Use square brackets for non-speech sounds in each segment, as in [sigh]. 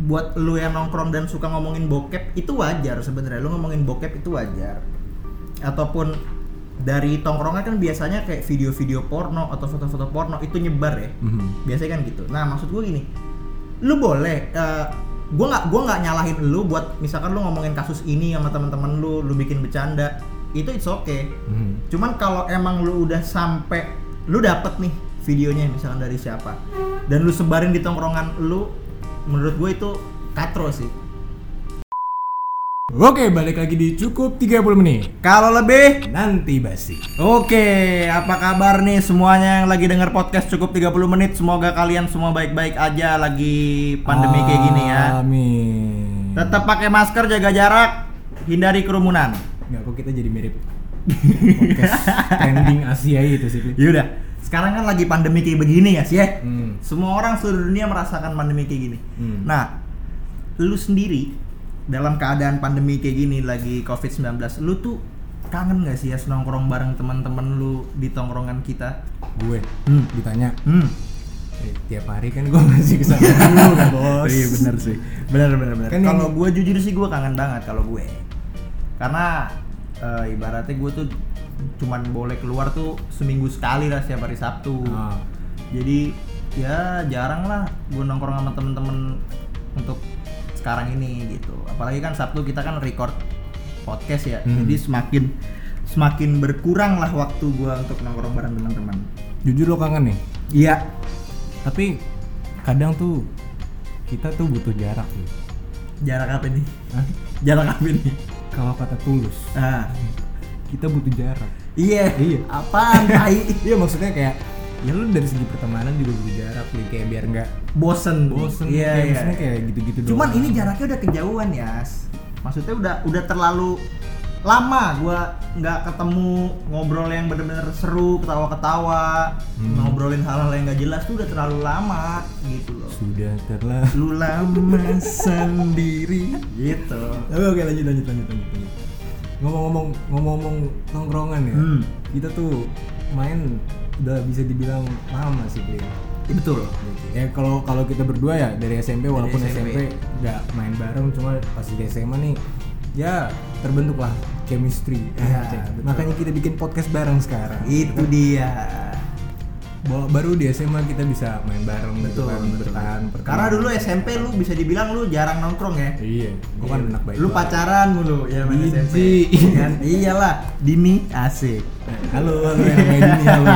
buat lu yang nongkrong dan suka ngomongin bokep itu wajar sebenarnya. Lu ngomongin bokep itu wajar. Ataupun dari tongkrongan kan biasanya kayak video-video porno atau foto-foto porno itu nyebar ya. Mhm. biasanya kan gitu. Nah maksud gue gini. Lu boleh eh, gue nggak gua nggak nyalahin lu buat misalkan lu ngomongin kasus ini sama teman-teman lu lu bikin bercanda itu it's okay. Mhm. cuman kalau emang lu udah sampai lu dapet nih videonya misalkan dari siapa dan lu sebarin di tongkrongan lu menurut gue itu katro sih Oke, balik lagi di cukup 30 menit. kalau lebih Nanti basi. Oke, apa kabar nih semuanya yang lagi denger podcast cukup 30 menit? Semoga kalian semua baik-baik aja lagi pandemi kayak gini ya. Amin. Tetap pakai masker, jaga jarak, hindari kerumunan. Nggak kok kita jadi mirip podcast trending Asia itu sih. Yaudah, sekarang kan lagi pandemi kayak begini ya sih ya. Hmm. Semua orang seluruh dunia merasakan pandemi kayak gini. Hmm. Nah, lu sendiri dalam keadaan pandemi kayak gini lagi COVID-19, lu tuh kangen gak sih ya nongkrong bareng teman-teman lu di tongkrongan kita? Gue Hmm. ditanya, Hmm. eh, tiap hari kan gue masih ke sana [laughs] dulu kan bos. Iya benar sih. Benar benar benar. Kan kalau yang- gue jujur sih gue kangen banget kalau gue. Karena eh, ibaratnya gue tuh cuman boleh keluar tuh seminggu sekali lah setiap hari Sabtu. Ah. Jadi ya jarang lah gue nongkrong sama temen-temen untuk sekarang ini gitu. Apalagi kan Sabtu kita kan record podcast ya. Hmm. Jadi semakin semakin berkurang lah waktu gue untuk nongkrong bareng teman-teman. Jujur lo kangen nih. Iya. Tapi kadang tuh kita tuh butuh jarak nih. Jarak apa nih? Hah? Jarak apa nih? Kalau kata tulus, Ah. Kita butuh jarak. Iya. Iya. Apaan tai? [laughs] Iya maksudnya kayak ya lu dari segi pertemanan juga butuh jarak nih kayak biar nggak Bosen. bosen Iya, kayak iya. maksudnya kayak gitu-gitu Cuman doang. ini jaraknya udah kejauhan ya. Maksudnya udah udah terlalu lama gua nggak ketemu ngobrol yang bener-bener seru, ketawa-ketawa, Hmm. ngobrolin hal-hal yang nggak jelas tuh udah terlalu lama gitu loh. sudah terlalu Lu lama [laughs] sendiri gitu. Oke, oke lanjut lanjut lanjut lanjut. lanjut. Ngomong-ngomong ngomong-ngomong nongkrongan ya. Hmm. Kita tuh main udah bisa dibilang lama sih, Bli. Iya, betul. Ya kalau kalau kita berdua ya dari SMP walaupun SMP. SMP nggak main bareng cuma pas di SMA nih ya terbentuk lah chemistry. Cek. betul. Makanya kita bikin podcast bareng sekarang. Itu dia. Ba- Baru di SMA kita bisa main bareng gitu Betul, kan, betul. bertahan Karena pertemanan. dulu SMP lu bisa dibilang lu jarang nongkrong ya. Iya, gua kan anak baik. Lu pacaran mulu ya main. SMP. Kan? [laughs] Iyalah, Dini asik. Halo, halo yang main ini halo. [laughs]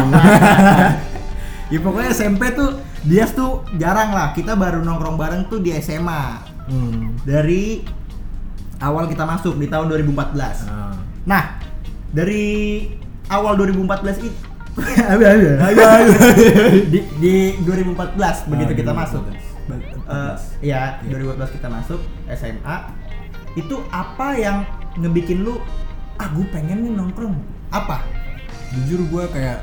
[laughs] ya pokoknya SMP tuh dia tuh jarang lah. Kita baru nongkrong bareng tuh di SMA. hmm. Dari awal kita masuk di tahun 2014. Nah. Nah, dari awal 2014 itu [laughs] di, di 2014 begitu Ah, kita 2014. masuk. Ba- Eh, ya, 2014 kita masuk SMA. Itu apa yang ngebikin lu ah gue pengen nih nongkrong? Apa? jujur gue kayak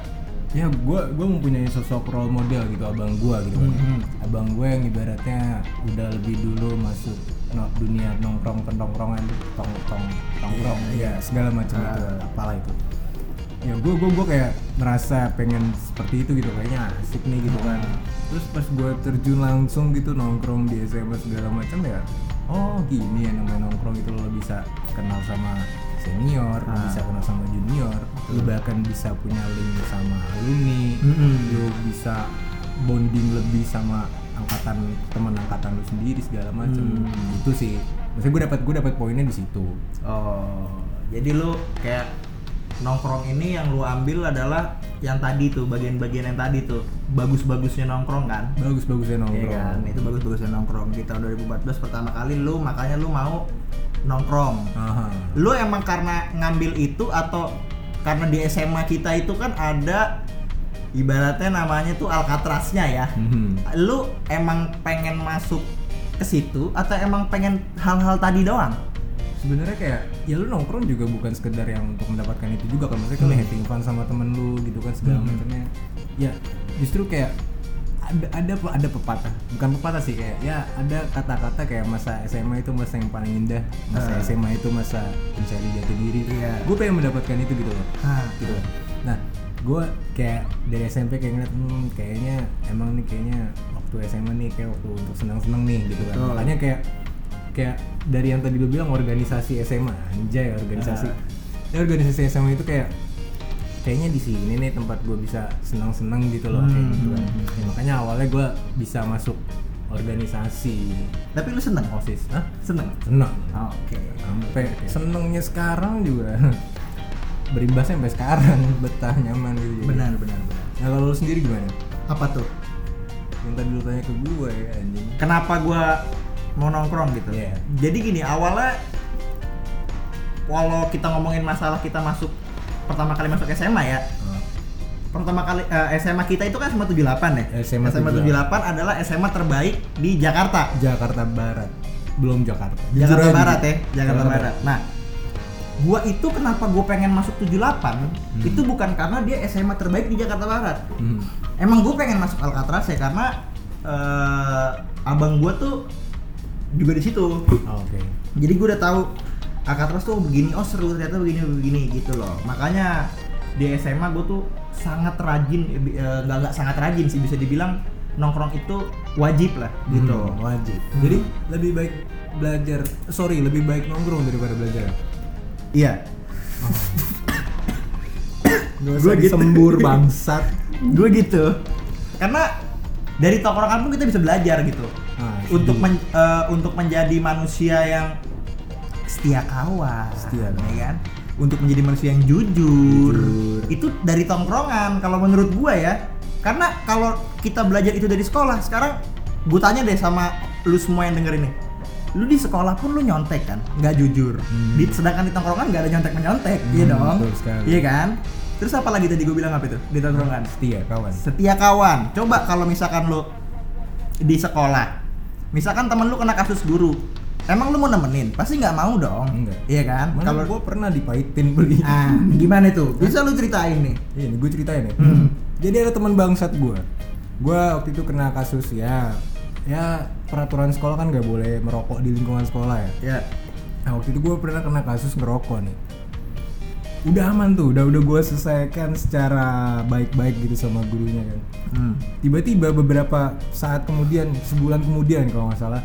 ya gue gue mempunyai sosok role model gitu abang gue gitu kan Mhm. abang gue yang ibaratnya udah lebih dulu masuk no, dunia nongkrong pentongkrongan tong tong tongkrong Iya, ya segala macam Ah. itu apalah itu ya gue gue gue kayak merasa pengen seperti itu gitu kayaknya asik nih gitu kan terus pas gue terjun langsung gitu nongkrong di SMA segala macam ya oh gini ya namanya nongkrong itu lo bisa kenal sama senior lo Ah. bisa kenal sama junior lo bahkan bisa punya link sama alumni Mm-mm. lo bisa bonding lebih sama angkatan teman angkatan lu sendiri segala macam Hmm. itu sih maksudnya gue dapat gue dapat poinnya di situ Oh, jadi lu kayak nongkrong ini yang lu ambil adalah yang tadi tuh bagian-bagian yang tadi tuh bagus-bagusnya nongkrong kan? bagus bagusnya Iya nongkrong kan, itu bagus-bagusnya nongkrong di tahun 2014 pertama kali lu makanya lu mau nongkrong. Aha. Lu emang karena ngambil itu atau karena di SMA kita itu kan ada ibaratnya namanya tuh Alcatraznya ya. Mhm. Lu emang pengen masuk ke situ atau emang pengen hal-hal tadi doang? Sebenarnya kayak ya lu nongkrong juga bukan sekedar yang untuk mendapatkan itu juga kan maksudnya kalau Hmm. having fun sama temen lu gitu kan segala Hmm. macamnya ya justru kayak ada ada ada pepatah bukan pepatah sih kayak ya ada kata-kata kayak masa SMA itu masa yang paling indah masa Ah. SMA itu masa mencari jati diri Iya. gue pengen mendapatkan itu gitu loh Hah. gitu nah gue kayak dari SMP kayak ngeliat hmm, kayaknya emang nih kayaknya waktu SMA nih kayak waktu untuk senang-senang nih gitu kan Betul. makanya kayak kayak dari yang tadi lu bilang organisasi SMA anjay organisasi Ah. ya organisasi SMA itu kayak kayaknya di sini nih tempat gue bisa senang-senang gitu loh kayak Hmm, gitu kan hmm. Ya, makanya awalnya gue bisa masuk organisasi Tapi lu seneng? osis Hah? Seneng? senang Oke. sampai senengnya sekarang juga [laughs] berimbasnya sampai sekarang [laughs] betah nyaman gitu jadi. Benar, benar, benar. nah kalau lu sendiri gimana Apa tuh? yang tadi lu tanya ke gue ya anjing Kenapa gua mau nongkrong gitu? Iya. Jadi gini, awalnya kalau kita ngomongin masalah kita masuk pertama kali masuk SMA ya, pertama kali eh, SMA kita itu kan SMA 78 ya. SMA 78 adalah SMA terbaik di Jakarta. Jakarta Barat belum Jakarta Jakarta Jujur Barat gitu. ya, Jakarta Barat. Nah, gua itu kenapa gua pengen masuk 78 itu bukan karena dia SMA terbaik di Jakarta Barat. Hmm. Emang gue pengen masuk Alcatraz ya karena eh, abang gua tuh juga di situ. Oh, oke Jadi gue udah tahu Alcatraz tuh begini, oh seru ternyata begini begini gitu loh. Makanya di SMA gue tuh sangat rajin, eh, eh, nggak nggak sangat rajin sih bisa dibilang nongkrong itu wajib lah gitu. Hmm, wajib Hmm. jadi lebih baik belajar sorry lebih baik nongkrong daripada belajar Iya. [coughs] Gak [laughs] Gua gitu. disembur bangsat gue gitu. Karena dari tongkrongan pun kita bisa belajar gitu. Ah, untuk men- eh, untuk menjadi manusia yang setia kawan, Setia ya kawan. kan? Untuk menjadi manusia yang jujur, Jujur. itu dari tongkrongan kalau menurut gua ya. Karena kalau kita belajar itu dari sekolah, sekarang gue tanya deh sama lu semua yang denger ini. Lu di sekolah pun lu nyontek kan, nggak jujur. Hmm. Di, sedangkan di tongkrongan nggak ada nyontek menyontek, Hmm, iya dong. Iya kan? Terus apa lagi tadi gue bilang apa itu di tongkrongan? setia kawan setia kawan. Coba kalau misalkan lu di sekolah, misalkan temen lu kena kasus guru, emang lu mau nemenin? Pasti nggak mau dong. Enggak. Iya kan? Kalau gue pernah dipahitin beli ah gimana tuh? Bisa lu ceritain nih? Iya, nih gue ceritain ya. Hmm. Jadi ada teman bangsat gue. Gue waktu itu kena kasus ya, ya peraturan sekolah kan nggak boleh merokok di lingkungan sekolah ya. Ya. Nah waktu itu gue pernah kena kasus ngerokok nih. Udah aman tuh, udah udah gue selesaikan secara baik-baik gitu sama gurunya kan. Hmm. Tiba-tiba beberapa saat kemudian, sebulan kemudian kalau nggak salah,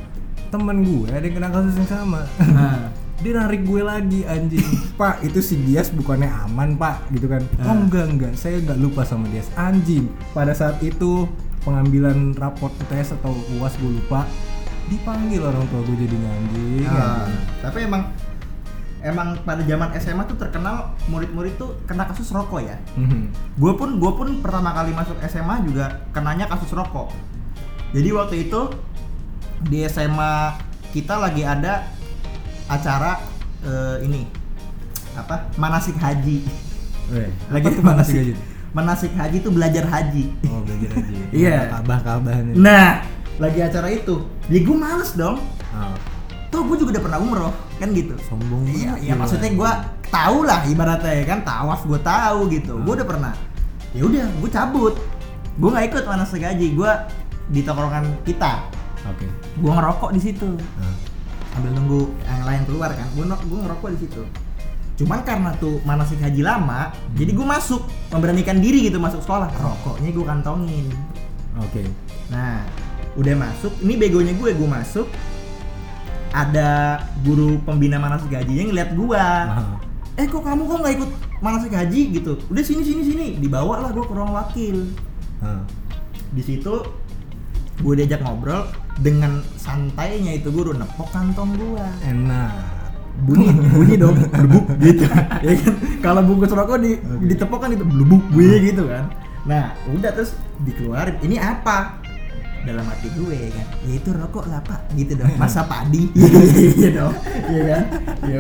temen gue ada yang kena kasus yang sama. Nah. [laughs] dia narik gue lagi anjing [laughs] pak itu si Dias bukannya aman pak gitu kan oh Ah. enggak enggak saya nggak lupa sama Dias anjing pada saat itu pengambilan raport UTS atau uas gue lupa dipanggil orang tua gue jadi anjing, Ah, anjing. tapi emang emang pada zaman SMA tuh terkenal murid-murid tuh kena kasus rokok ya. Mhm. Gue pun gue pun pertama kali masuk SMA juga kenanya kasus rokok. Jadi waktu itu di SMA kita lagi ada acara eh, ini apa manasik haji. Weh, Lagi apa [laughs] manasik aja? manasik haji tuh belajar haji. oh belajar aja [laughs] Iya. kabah kabahnya Nah lagi acara itu, ya gue males dong. Ah, Tuh gue juga udah pernah umroh kan gitu. sombong Iya, ya maksudnya gue tahu lah ibaratnya ya kan tawaf gue tahu gitu. Gue udah pernah. Ya udah, gue cabut. Gue nggak ikut mana segaji. Gue di tongkrongan kita. oke Gue ngerokok di situ. Ah. Sambil nunggu yang lain keluar kan. Gue gue ngerokok di situ. Cuman karena tuh manasik haji lama, jadi gue masuk memberanikan diri gitu masuk sekolah. Rokoknya gue kantongin. oke Nah, udah masuk. Ini begonya gue, gue masuk. Ada guru pembina manasik hajinya ngeliat gua. Eh kok kamu kok nggak ikut manasik haji gitu? Udah sini sini sini, dibawa lah gua ke ruang wakil. Ah. Di situ gue diajak ngobrol dengan santainya itu guru nepok kantong gua. enak Bunyi [laughs] bunyi dong, blubuk gitu. [laughs] ya kan? Kalau bungkus rokok di Oke. ditepok kan itu blubuk bunyi gitu kan. Nah, udah terus dikeluarin. Ini apa? Dalam hati gue ya kan. Ya itu rokok lah, Pak. Gitu dong. Masa padi? [laughs] Iya dong. Iya kan? Ya,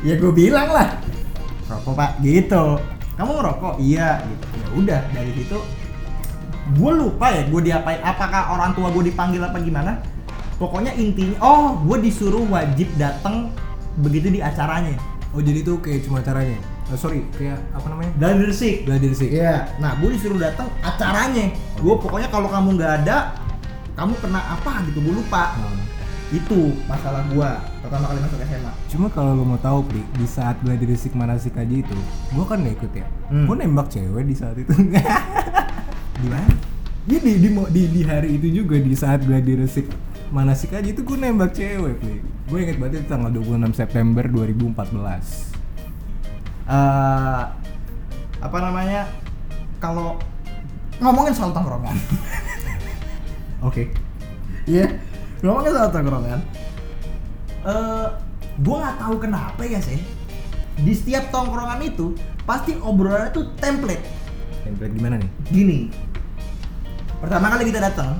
ya gue bilang lah. Rokok, Pak. Gitu. Kamu ngerokok? Iya, gitu. Ya udah dari situ gue lupa ya gue diapain apakah orang tua gue dipanggil apa gimana pokoknya intinya oh gue disuruh wajib datang begitu di acaranya oh jadi itu kayak cuma caranya Eh, sorry kayak apa namanya dari resik belajar sih Iya, nah gue disuruh datang acaranya. Gue pokoknya kalau kamu nggak ada, kamu kena apa gitu, gue lupa. Ah. Itu masalah gue pertama kali masuk SMA. Cuma kalau lo mau tahu, Pri, di saat belajar risik manasik aja itu, gua kan nggak ikut ya. Hmm. Gua nembak cewek di saat itu. [laughs] Gimana? Ini di, di, di, di hari itu juga di saat gue di resik manasik aja itu gue nembak cewek nih. Gue inget banget itu tanggal 26 September 2014. Eh, apa namanya kalau ngomongin soal tongkrongan Oke. Iya, ngomongin soal tongkrongan. Eh, gua nggak tahu kenapa ya sih. Di setiap tongkrongan itu pasti obrolannya tuh template. Template gimana nih? Gini. Pertama kali kita datang,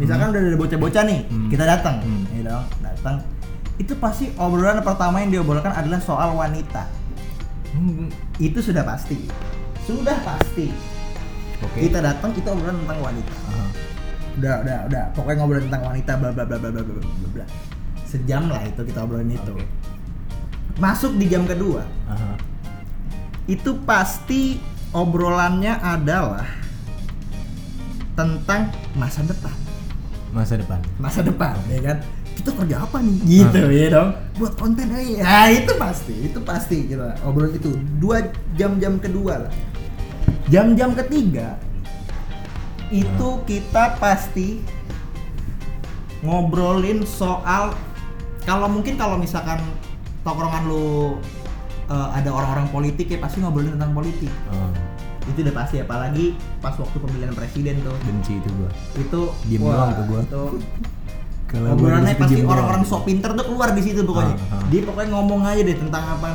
misalkan udah ada bocah-bocah nih, Hmm. kita datang, Hmm. ya dong, datang. Itu pasti obrolan pertama yang diobrolkan adalah soal wanita. Hmm, Itu sudah pasti. Sudah pasti. Oke. Kita datang kita obrolan tentang wanita. Aha udah udah udah. Pokoknya ngobrol tentang wanita bla bla bla bla bla bla bla sejam lah itu kita obrolin itu. Okay. masuk di jam kedua. Uh -huh. itu pasti obrolannya adalah tentang masa depan. Masa depan. Masa depan ya kan? Kita kerja apa nih? Gitu uh ya dong. Buat konten aja ya. Nah, itu pasti itu pasti kita gitu. obrolan itu. Dua jam-jam kedua lah. Jam-jam ketiga itu kita pasti ngobrolin soal kalau mungkin kalau misalkan tokrongan lu uh, ada orang-orang politik ya pasti ngobrolin tentang politik. Hmm. Itu udah pasti apalagi pas waktu pemilihan presiden tuh. Benci itu gua. Itu diem doang itu gua. Itu [laughs] kalau obrolannya pasti orang-orang sok pinter tuh keluar di situ pokoknya. Uh, uh. Dia pokoknya ngomong aja deh tentang apa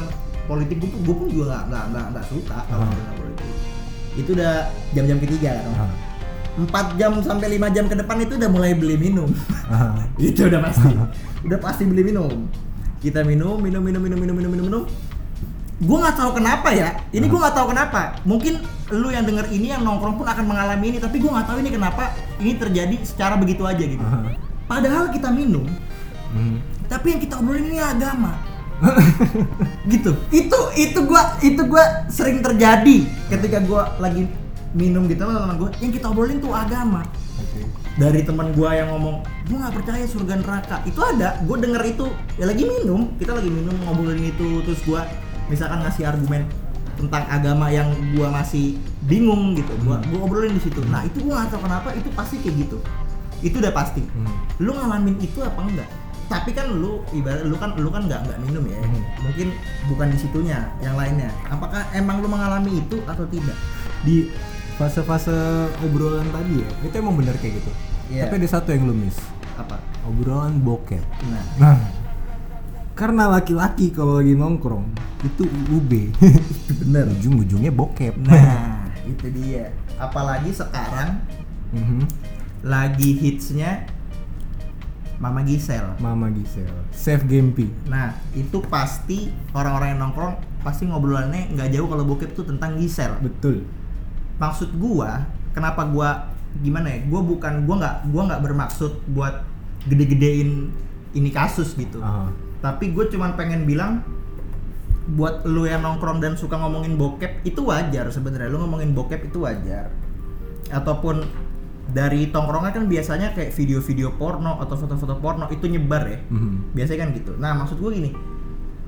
politik gua, gua pun juga nggak nggak nggak suka kalau uh. politik. Itu udah jam-jam ketiga kan. Uh 4 jam sampai 5 jam ke depan itu udah mulai beli minum. [laughs] itu udah pasti. [laughs] udah pasti beli minum. Kita minum, minum, minum, minum, minum, minum, minum, minum. Gue nggak tahu kenapa ya. Ini gue nggak tahu kenapa. Mungkin lu yang denger ini yang nongkrong pun akan mengalami ini, tapi gue nggak tahu ini kenapa ini terjadi secara begitu aja gitu. Padahal kita minum. Hmm. Tapi yang kita obrolin ini agama. [laughs] gitu. Itu itu gue itu gue sering terjadi ketika gue lagi minum gitu sama teman gua. Yang kita obrolin tuh agama. Oke. dari teman gua yang ngomong gua nggak percaya surga neraka. Itu ada gua denger itu. Ya lagi minum kita lagi minum ngobrolin itu terus gua misalkan ngasih argumen tentang agama yang gua masih bingung gitu. Gua gua obrolin di situ. Nah itu gua nggak tahu kenapa itu pasti kayak gitu. Itu udah pasti. Hmm. lu ngalamin itu apa enggak? Tapi kan lu ibarat lu kan lu kan nggak nggak minum ya. Hmm. mungkin bukan di situnya yang lainnya. Apakah emang lu mengalami itu atau tidak? Di fase-fase obrolan tadi ya, itu emang bener kayak gitu. Iya. Tapi ada satu yang lu miss. apa Obrolan bokep. nah Nah, karena laki-laki kalau lagi nongkrong itu UUB. [laughs] bener Ujung-ujungnya bokep. nah itu dia apalagi sekarang Mhm. lagi hitsnya Mama Gisel Mama Gisel, Save Gempi. nah itu pasti orang-orang yang nongkrong pasti ngobrolannya nggak jauh kalau bokep tuh tentang Gisel Betul. Maksud gua kenapa gua gimana ya gua bukan gua nggak gua nggak bermaksud buat gede-gedein ini kasus gitu. Aha. tapi gue cuman pengen bilang buat lu yang nongkrong dan suka ngomongin bokep itu wajar sebenarnya. Lu ngomongin bokep itu wajar. Ataupun dari tongkrongan kan biasanya kayak video-video porno atau foto-foto porno itu nyebar ya. Mhm. biasanya kan gitu. Nah maksud gue gini.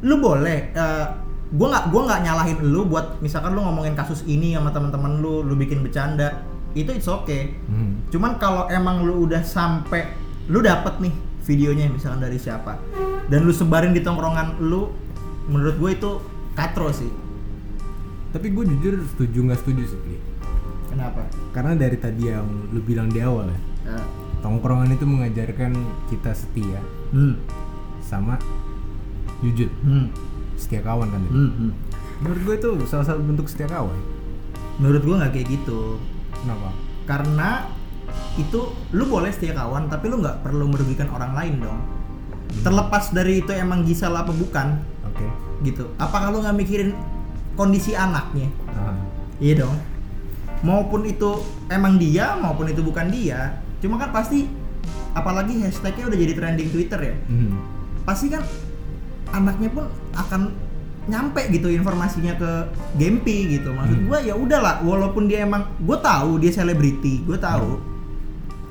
Lu boleh eh, gue nggak gua nggak nyalahin lu buat misalkan lu ngomongin kasus ini sama teman-teman lu lu bikin bercanda itu it's okay. Mhm. cuman kalau emang lu udah sampai lu dapet nih videonya misalkan dari siapa dan lu sebarin di tongkrongan lu menurut gue itu katro sih. Tapi gue jujur setuju nggak setuju sih. Kenapa? Karena dari tadi yang lu bilang di awal ya, Eh, tongkrongan itu mengajarkan kita setia hmm, sama jujur, hmm, setia kawan kan. ya. hmm, hmm. Menurut gue itu salah satu bentuk setia kawan. menurut gue nggak kayak gitu Kenapa? karena itu lu boleh setia kawan tapi lu nggak perlu merugikan orang lain dong terlepas dari itu emang Gisel apa bukan Oke. gitu apakah lu nggak mikirin kondisi anaknya Nah, iya dong maupun itu emang dia maupun itu bukan dia cuma kan pasti apalagi hashtagnya udah jadi trending Twitter ya mhm. pasti kan anaknya pun akan nyampe gitu informasinya ke Gempi gitu maksud Hmm. gua ya udahlah walaupun dia emang gue tahu dia selebriti gue tahu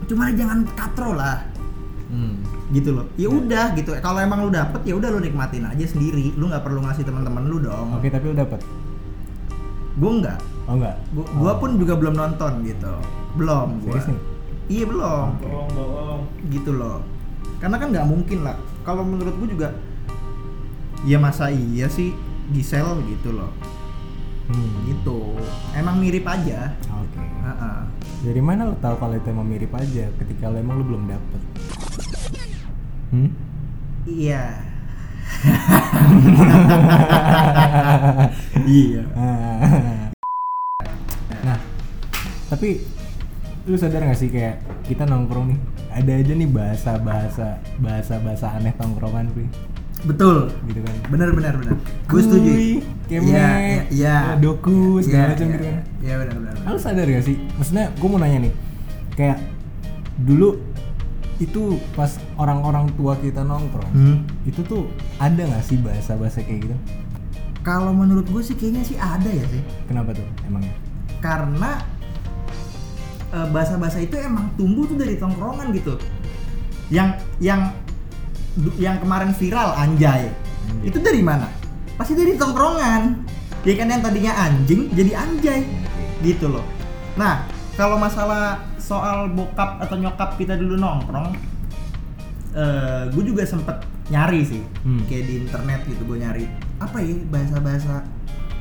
cuma jangan katro lah Hmm. gitu loh ya udah gitu kalau emang lu dapet ya udah lu nikmatin aja sendiri lu nggak perlu ngasih teman-teman lu dong Oke, tapi lu dapat. Gua enggak. Oh enggak. Gua, gua pun juga belum nonton gitu. Belum gua. Iya belum. bohong bohong Gitu loh. Karena kan nggak mungkin lah. Kalau menurut gua juga ya masa iya sih Gisel gitu loh. Hmm. Gitu. Emang mirip aja. Oke. Heeh. Dari mana lo tahu kalau itu emang mirip aja ketika lo emang lo belum dapet? Hmm? Iya. [laughs] iya. [laughs] nah, tapi lu sadar gak sih kayak kita nongkrong nih ada aja nih bahasa bahasa bahasa bahasa aneh tongkrongan Pri Betul. gitu kan Bener bener bener. Gue setuju. Kemek, Iya, iya, iya. doku segala Iya, macam iya, gitu kan Iya benar benar. benar. Lu sadar gak sih? Maksudnya gue mau nanya nih Kayak dulu itu pas orang-orang tua kita nongkrong Hmm. Itu tuh ada gak sih bahasa-bahasa kayak gitu? Kalau menurut gue sih kayaknya sih ada ya sih. Kenapa tuh emangnya? Karena eh, bahasa-bahasa itu emang tumbuh tuh dari tongkrongan gitu. Yang yang yang kemarin viral anjay. Anjay. Itu dari mana? Pasti dari tongkrongan. Ya kan yang tadinya anjing jadi anjay. gitu loh. Nah, kalau masalah soal bokap atau nyokap kita dulu nongkrong, eh gue juga sempet nyari sih, Hmm. kayak di internet gitu gue nyari apa ya bahasa-bahasa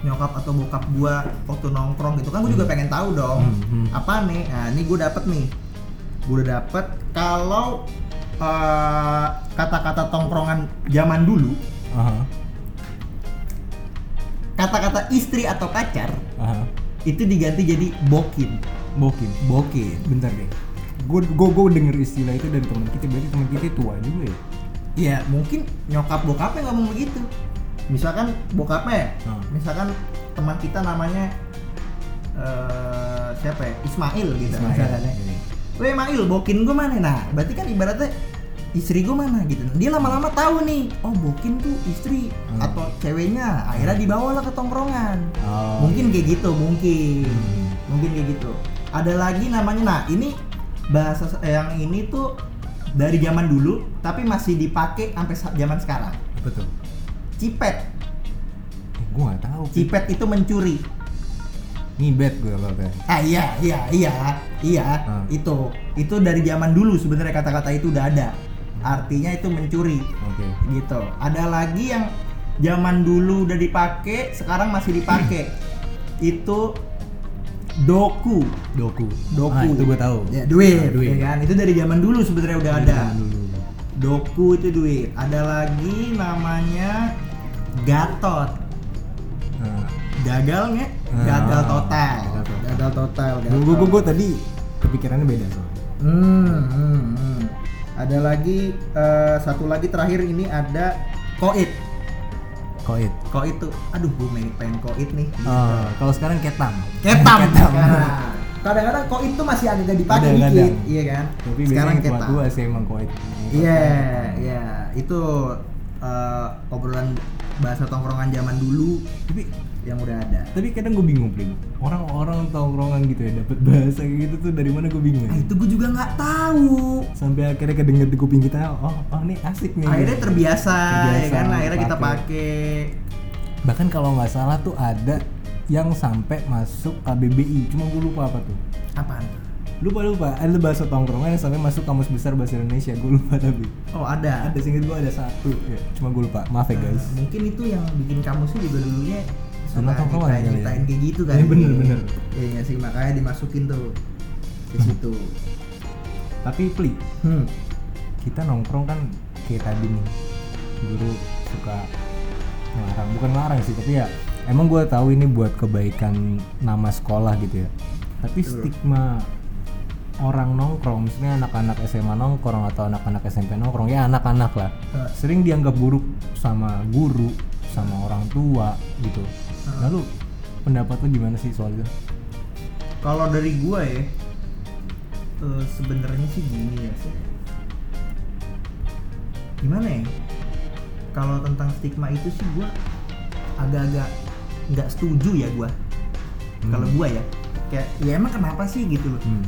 nyokap atau bokap gue waktu nongkrong gitu kan gue juga pengen tahu dong Hmm, hmm. apa nih, nah ini gue dapet nih, gue udah dapet kalau eh, kata-kata tongkrongan zaman dulu, kata-kata istri atau pacar aha. itu diganti jadi bokin, Bokin. bokin. Bentar deh. Gue gue gue denger istilah itu dari teman kita. Berarti teman kita tua juga ya. Iya, mungkin nyokap bokapnya ngomong begitu. Misalkan bokapnya, Hmm. misalkan teman kita namanya eh siapa ya? Ismail gitu Ismail. misalkan ya. Iya. Weh Mail, bokin gue mana? Nah, berarti kan ibaratnya istri gue mana gitu. Dia lama-lama tahu nih, oh bokin tuh istri Hmm. atau ceweknya. Akhirnya dibawalah ke tongkrongan. Oh, mungkin iya. kayak gitu, mungkin. Hmm. Mungkin kayak gitu. Ada lagi namanya, nah ini bahasa yang ini tuh dari zaman dulu tapi masih dipakai sampai sa- zaman sekarang. Tuh? Cipet. Eh, gue gak tahu. Cipet itu mencuri. Ngibet gue kalau kayak. Ah iya, iya, iya, iya. Hmm. Itu itu dari zaman dulu sebenarnya kata-kata itu udah ada. Artinya itu mencuri. Oke. Gitu. Ada lagi yang zaman dulu udah dipakai, sekarang masih dipakai. [clears throat] itu doku. Doku. Doku. Ah, itu gue tahu. Ya, duit, Ah, duit. ya kan? Itu dari zaman dulu sebenarnya udah Dari ada. zaman dulu. Doku itu duit. Ada lagi namanya Gatot. Nah, Gagal nggak? Ah, Gagal total. gagal total. Gagal total. gue gue tadi kepikirannya beda soalnya. Hmm, hmm, hmm. Ada lagi eh, satu lagi terakhir ini ada koit. Koit. Koit tuh, aduh gue pengen, pengen koit nih. Oh, kalau sekarang ketam. Ketam. [laughs] Ketam. Nah, Kadang-kadang koit tuh masih agak dipakai Kadang-kadang. dikit, iya kan? Tapi Sekarang biasanya ketam. tua sih emang koit. Iya, iya. Itu eh, obrolan bahasa tongkrongan zaman dulu Tapi yang udah ada. tapi kadang gue bingung Pling. orang-orang tongkrongan gitu ya dapat bahasa kayak gitu tuh dari mana gue bingung Nah, itu gue juga nggak tahu. sampai akhirnya kedenger di kuping kita oh oh ini asik nih Akhirnya terbiasa, ya Terbiasa, kan? Akhirnya kita pakai. bahkan kalau nggak salah tuh ada yang sampai masuk KBBI cuma gue lupa apa tuh Apaan? lupa lupa ada bahasa tongkrongan yang sampai masuk kamus besar bahasa Indonesia gue lupa tapi Oh ada. ada singkat gue ada satu ya cuma gue lupa maaf ya guys Nah, mungkin itu yang bikin kamusnya juga dulunya Dulu suka kali ya? nyiptain kayak gitu kan Iya, bener, bener. Iya nggak sih makanya dimasukin tuh ke Hmm. situ tapi Pli hmm. kita nongkrong kan kayak tadi nih guru suka ngelarang bukan ngelarang sih tapi ya emang gue tahu ini buat kebaikan nama sekolah gitu ya tapi Betul. stigma orang nongkrong misalnya anak-anak SMA nongkrong atau anak-anak SMP nongkrong ya anak-anak lah sering dianggap buruk sama guru sama orang tua gitu lalu pendapat lu gimana sih soal itu kalau dari gua ya eh, sebenarnya sih gini ya sih gimana ya kalau tentang stigma itu sih gua agak-agak nggak setuju ya gua kalau Hmm. gua ya kayak ya emang kenapa sih gitu loh hmm.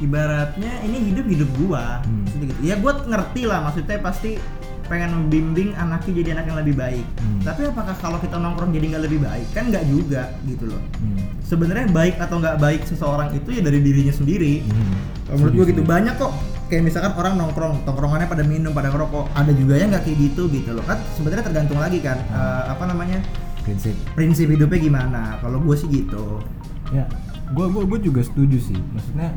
ibaratnya ini hidup hidup gua Hmm. Gitu. ya gua ngerti lah maksudnya pasti pengen membimbing anaknya jadi anak yang lebih baik. Hmm. Tapi apakah kalau kita nongkrong jadi nggak lebih baik? Kan nggak juga gitu loh. Hmm. Sebenarnya baik atau nggak baik seseorang itu ya dari dirinya sendiri. Hmm. Kalau menurut gue gitu banyak kok kayak misalkan orang nongkrong, tongkrongannya pada minum, pada ngerokok. Ada juga yang nggak kayak gitu gitu loh. Kan sebenarnya tergantung lagi kan eh, apa namanya prinsip prinsip hidupnya gimana. Kalau gue sih gitu. ya gue gua gua juga setuju sih maksudnya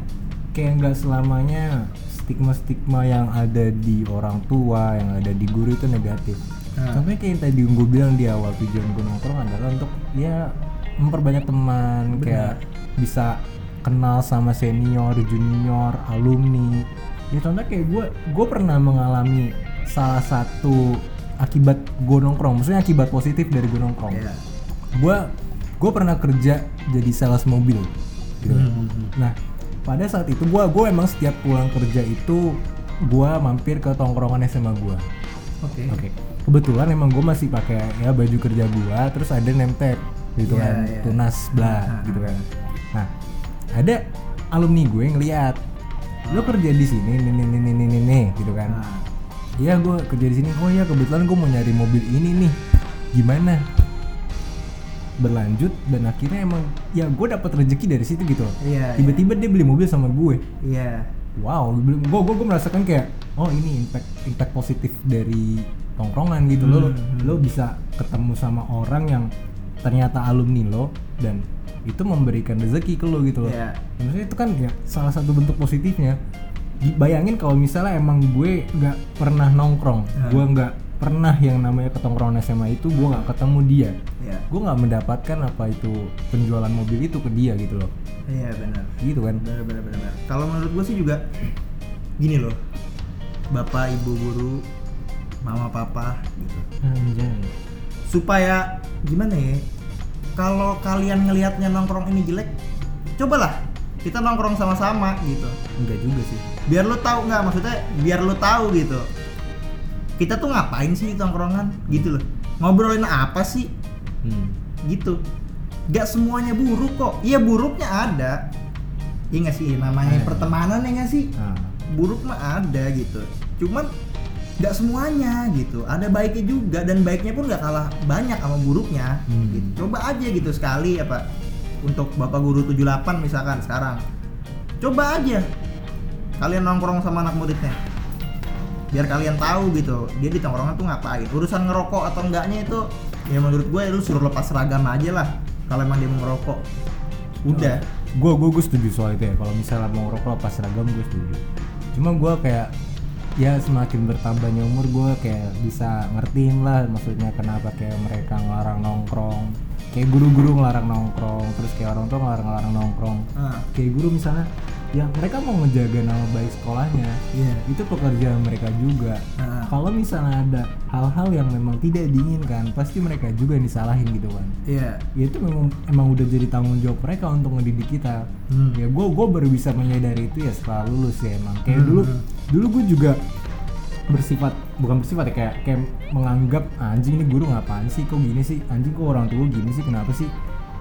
kayak nggak selamanya stigma stigma yang ada di orang tua yang ada di guru itu negatif Nah. contohnya kayak yang tadi gue bilang di awal tujuan gue nongkrong adalah untuk ya memperbanyak teman kayak bisa kenal sama senior junior alumni ya contohnya kayak gue gue pernah mengalami salah satu akibat gue nongkrong maksudnya akibat positif dari gue nongkrong Iya. gue gue pernah kerja jadi sales mobil gitu. Hmm. nah pada saat itu gue gue emang setiap pulang kerja itu gue mampir ke tongkrongan SMA gue Oke. oke kebetulan emang gue masih pakai ya baju kerja gue terus ada name tag gitu Iya, kan iya. tunas bla Ah. gitu kan nah ada alumni gue ngeliat lo kerja di sini nih nih nih nih nih nih gitu kan Nah, Iya gue kerja di sini. Oh iya kebetulan gue mau nyari mobil ini nih. Gimana? Berlanjut dan akhirnya emang ya gue dapat rezeki dari situ gitu. loh. Iya. Tiba-tiba dia beli mobil sama gue. Iya. Wow, gue gue gue merasakan kayak oh ini impact impact positif dari tongkrongan gitu lo Hmm. lo bisa ketemu sama orang yang ternyata alumni lo dan itu memberikan rezeki ke lo gitu loh. Iya. Ya, Maksudnya itu kan ya salah satu bentuk positifnya. Bayangin kalau misalnya emang gue nggak pernah nongkrong, Hmm. gue nggak pernah yang namanya ketongkrongan SMA itu gue nggak ketemu dia, Iya. gue nggak mendapatkan apa itu penjualan mobil itu ke dia gitu loh, Iya benar. gitu kan? Benar benar. benar. Kalau menurut gue sih juga gini loh. Bapak, Ibu guru, Mama, Papa gitu. Anjay. Supaya gimana ya? Kalau kalian ngelihatnya nongkrong ini jelek, cobalah kita nongkrong sama-sama gitu. Enggak juga sih. Biar lo tahu nggak maksudnya biar lo tahu gitu. Kita tuh ngapain sih di tongkrongan? Gitu loh. Ngobrolin apa sih? Hmm. gitu. Gak semuanya buruk kok. Iya buruknya ada. Iya nggak sih? Namanya Eh. pertemanan ya nggak sih? Nah, buruk mah ada gitu. Cuman nggak semuanya gitu. Ada baiknya juga dan baiknya pun nggak kalah banyak sama buruknya. Hmm. gitu. coba aja gitu sekali apa untuk bapak guru 78 misalkan sekarang. Coba aja. Kalian nongkrong sama anak muridnya biar kalian tahu gitu dia di tongkrongan tuh ngapain urusan ngerokok atau enggaknya itu ya menurut gue lu suruh lepas seragam aja lah kalau emang dia mau ngerokok udah gue gue gue setuju soal itu ya. Kalau misalnya mau ngerokok lepas seragam gue setuju. Cuma gue kayak ya semakin bertambahnya umur gue kayak bisa ngertiin lah maksudnya kenapa kayak mereka ngelarang nongkrong kayak guru-guru ngelarang nongkrong terus kayak orang tua ngelarang-ngelarang nongkrong ah kayak guru misalnya ya mereka mau ngejaga nama baik sekolahnya. Iya. Itu pekerjaan mereka juga. Ah. kalau misalnya ada hal-hal yang memang tidak diinginkan pasti mereka juga yang disalahin gitu kan iya. Ya itu memang emang udah jadi tanggung jawab mereka untuk ngedidik kita. Hmm. ya gue gue baru bisa menyadari itu ya setelah lulus ya emang. Kayak Hmm. dulu dulu gue juga bersifat bukan bersifat ya kayak kayak menganggap "Ah, anjing ini guru ngapain sih? Kok gini sih? Anjing kok orang tua gini sih? Kenapa sih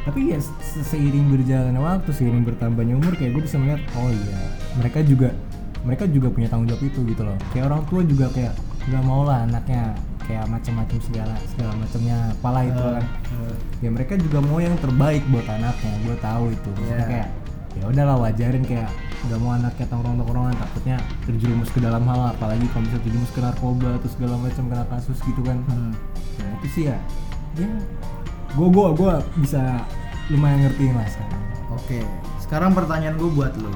tapi ya se- seiring berjalannya waktu seiring bertambahnya umur kayak gue bisa melihat oh iya mereka juga mereka juga punya tanggung jawab itu gitu loh. Kayak orang tua juga kayak nggak mau lah anaknya kayak macam-macam segala segala macamnya apalah itu kan. Eh, ya mereka juga mau yang terbaik buat anaknya gue tahu itu. Maksudnya Iya. kayak ya udahlah wajarin kayak nggak mau anaknya tongkrong tongkrongan takutnya terjerumus ke dalam hal apalagi kalau bisa terjerumus ke narkoba atau segala macam kena kasus gitu kan. Hmm. nah itu sih ya ya gue gue gue bisa lumayan ngertiin lah sekarang oke sekarang pertanyaan gue buat lo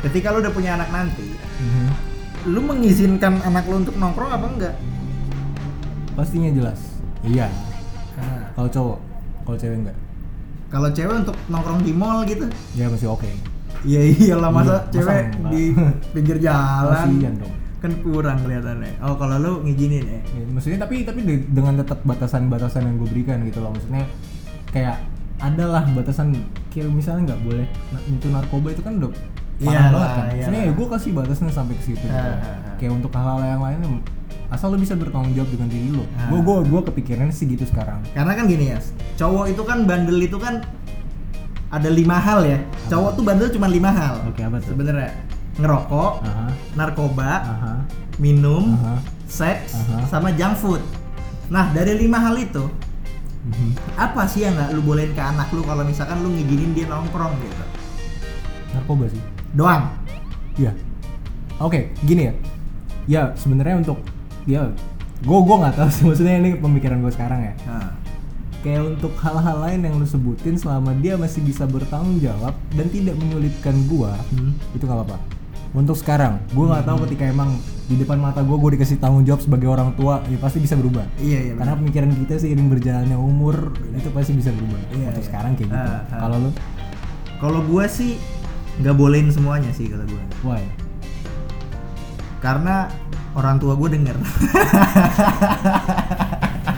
ketika lo udah punya anak nanti Mhm. lu mengizinkan anak lu untuk nongkrong apa enggak? Pastinya jelas. Iya. Nah, kalau cowok kalau cewek enggak. Kalau cewek untuk nongkrong di mall gitu? Ya masih oke. Iya iyalah masa Iya, cewek di pinggir [laughs] jalan? Kasihan dong kan kurang kelihatannya. Oh kalau lu ngizinin ya? Ya, maksudnya tapi tapi de- dengan tetap batasan-batasan yang gue berikan gitu loh. Maksudnya kayak adalah batasan kayak misalnya nggak boleh nyentuh narkoba itu kan udah parah Iyalah, banget kan. Maksudnya ya gue kasih batasnya sampai ke situ gitu. Kayak untuk hal-hal yang lainnya asal lo bisa bertanggung jawab dengan diri lo gue gue gue kepikirannya sih gitu sekarang. Karena kan gini ya cowok itu kan bandel itu kan ada lima hal ya. Cowok tuh bandel cuma lima hal. Oke, apa tuh? sebenarnya ngerokok, Aha. narkoba, Aha. minum, Aha. seks, Aha. sama junk food. Nah dari lima hal itu, Mhm. apa sih yang nggak lu bolehin ke anak lu kalau misalkan lu ngizinin dia nongkrong gitu? Narkoba sih. Doang. Iya. Oke, gini ya. Ya sebenarnya untuk ya gue gue nggak tahu sih [laughs] maksudnya ini pemikiran gue sekarang ya. Nah, Kayak untuk hal-hal lain yang lu sebutin selama dia masih bisa bertanggung jawab dan tidak menyulitkan gua, Hmm. itu nggak apa-apa. Untuk sekarang, gua nggak tahu ketika emang di depan mata gua gua dikasih tanggung jawab sebagai orang tua, ya pasti bisa berubah. Iya iya. Karena pemikiran kita seiring berjalannya umur itu pasti bisa berubah. Iya, Untuk iya. sekarang kayak gitu. Ah, ah. Kalau lu, Kalau gua sih nggak bolehin semuanya sih kalau gua. why? Karena orang tua gue denger. [laughs]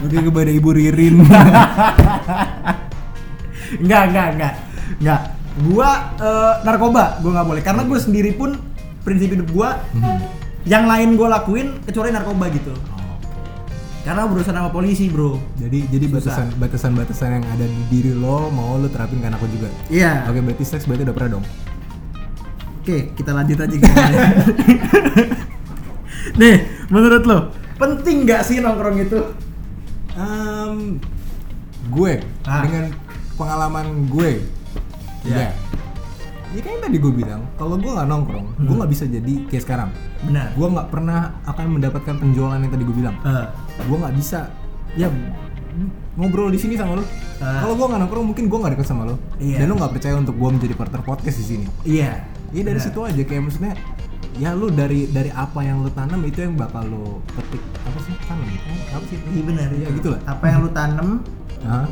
Udah kepada ibu Ririn. [laughs] Enggak, enggak, enggak. Enggak. Gua eh, narkoba, gua nggak boleh karena gue sendiri pun prinsip hidup gua Mhm. yang lain gue lakuin kecuali narkoba gitu. Oh, Karena berurusan sama polisi, Bro. Jadi jadi Susah. batasan batasan batasan yang ada di diri lo mau lo terapin ke anak lo juga. Iya. Oke berarti seks berarti udah pernah dong. Oke, kita lanjut aja gitu. [laughs] Nih, menurut lo penting nggak sih nongkrong itu? Em, gue Ah. dengan pengalaman gue, Iya. ya. Ya kayak yang tadi gue bilang, kalau gue nggak nongkrong, gue Hmm. nggak bisa jadi kayak sekarang. Benar. Gue nggak pernah akan mendapatkan penjualan yang tadi gue bilang. Eh, Gue nggak bisa, ya ngobrol di sini sama lo. Ah. Kalau gue nggak nongkrong, mungkin gue nggak deket sama lo. Iya. Dan lo nggak percaya untuk gue menjadi partner podcast di sini. iya. Iya dari Benar. situ aja kayak maksudnya ya lu dari dari apa yang lu tanam itu yang bakal lu petik apa sih tanam eh, apa sih Iya benar. ya gitu lah Apa yang lu tanam Hah?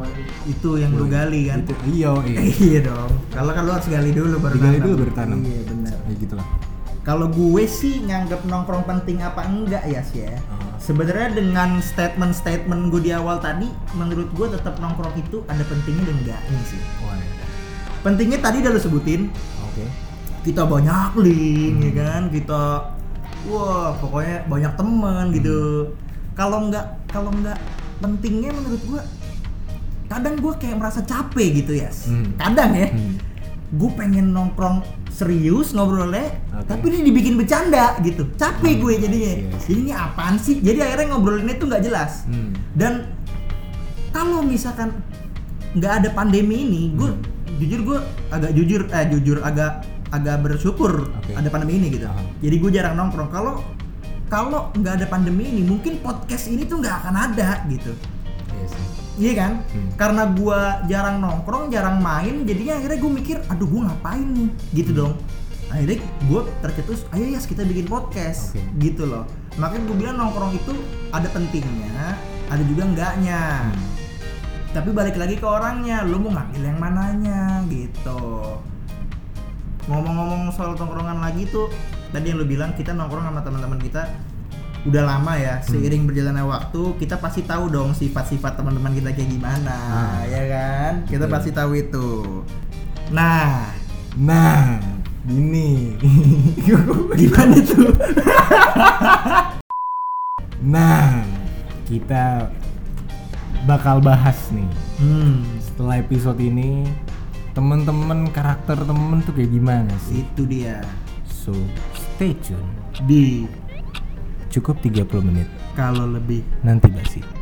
itu yang lu gali kan? Itu, iya iya [laughs] iya dong. Kalau kan lu harus gali dulu baru nanam. dulu baru tanam. Iya benar. ya gitu lah Kalau gue sih nganggap nongkrong penting apa enggak ya sih ya. Ah. Sebenarnya dengan statement-statement gue di awal tadi, menurut gue tetap nongkrong itu ada pentingnya dan enggaknya sih. wah ya. Pentingnya tadi udah lu sebutin, oke kita banyak link Hmm. ya kan, kita wah pokoknya banyak teman gitu. Kalau enggak kalau enggak pentingnya menurut gue kadang gue kayak merasa capek gitu ya. Hmm. Kadang ya. Hmm. gue pengen nongkrong serius ngobrolnya Oke. tapi ini dibikin bercanda gitu capek gue jadinya Iya sih. jadi ini apaan sih jadi akhirnya ngobrolinnya tuh nggak jelas Hmm. dan kalau misalkan nggak ada pandemi ini gue Hmm. jujur gue agak jujur eh jujur agak agak bersyukur Oke. ada pandemi ini gitu jadi gue jarang nongkrong kalau kalau nggak ada pandemi ini mungkin podcast ini tuh nggak akan ada gitu iya sih Iya kan? Hmm. Karena gua jarang nongkrong, jarang main, jadinya akhirnya gue mikir, aduh gua ngapain nih, gitu dong. Akhirnya gue tercetus, ayo ya kita bikin podcast, Oke. gitu loh. Makanya gue bilang nongkrong itu ada pentingnya, ada juga enggaknya. Hmm. Tapi balik lagi ke orangnya, lu mau ngambil yang mananya, gitu. Ngomong-ngomong soal tongkrongan lagi tuh, tadi yang lu bilang kita nongkrong sama teman-teman kita udah lama ya seiring berjalannya waktu kita pasti tahu dong sifat-sifat teman-teman kita kayak gimana Ah. ya kan? Kita pasti tahu itu. Nah. Nah ini. [laughs] Gimana tuh? [laughs] Nah kita bakal bahas nih. Hmm. Setelah episode ini temen-temen karakter temen tuh kayak gimana sih? Itu dia. So stay tune. Di cukup 30 menit. Kalau lebih. Nanti basi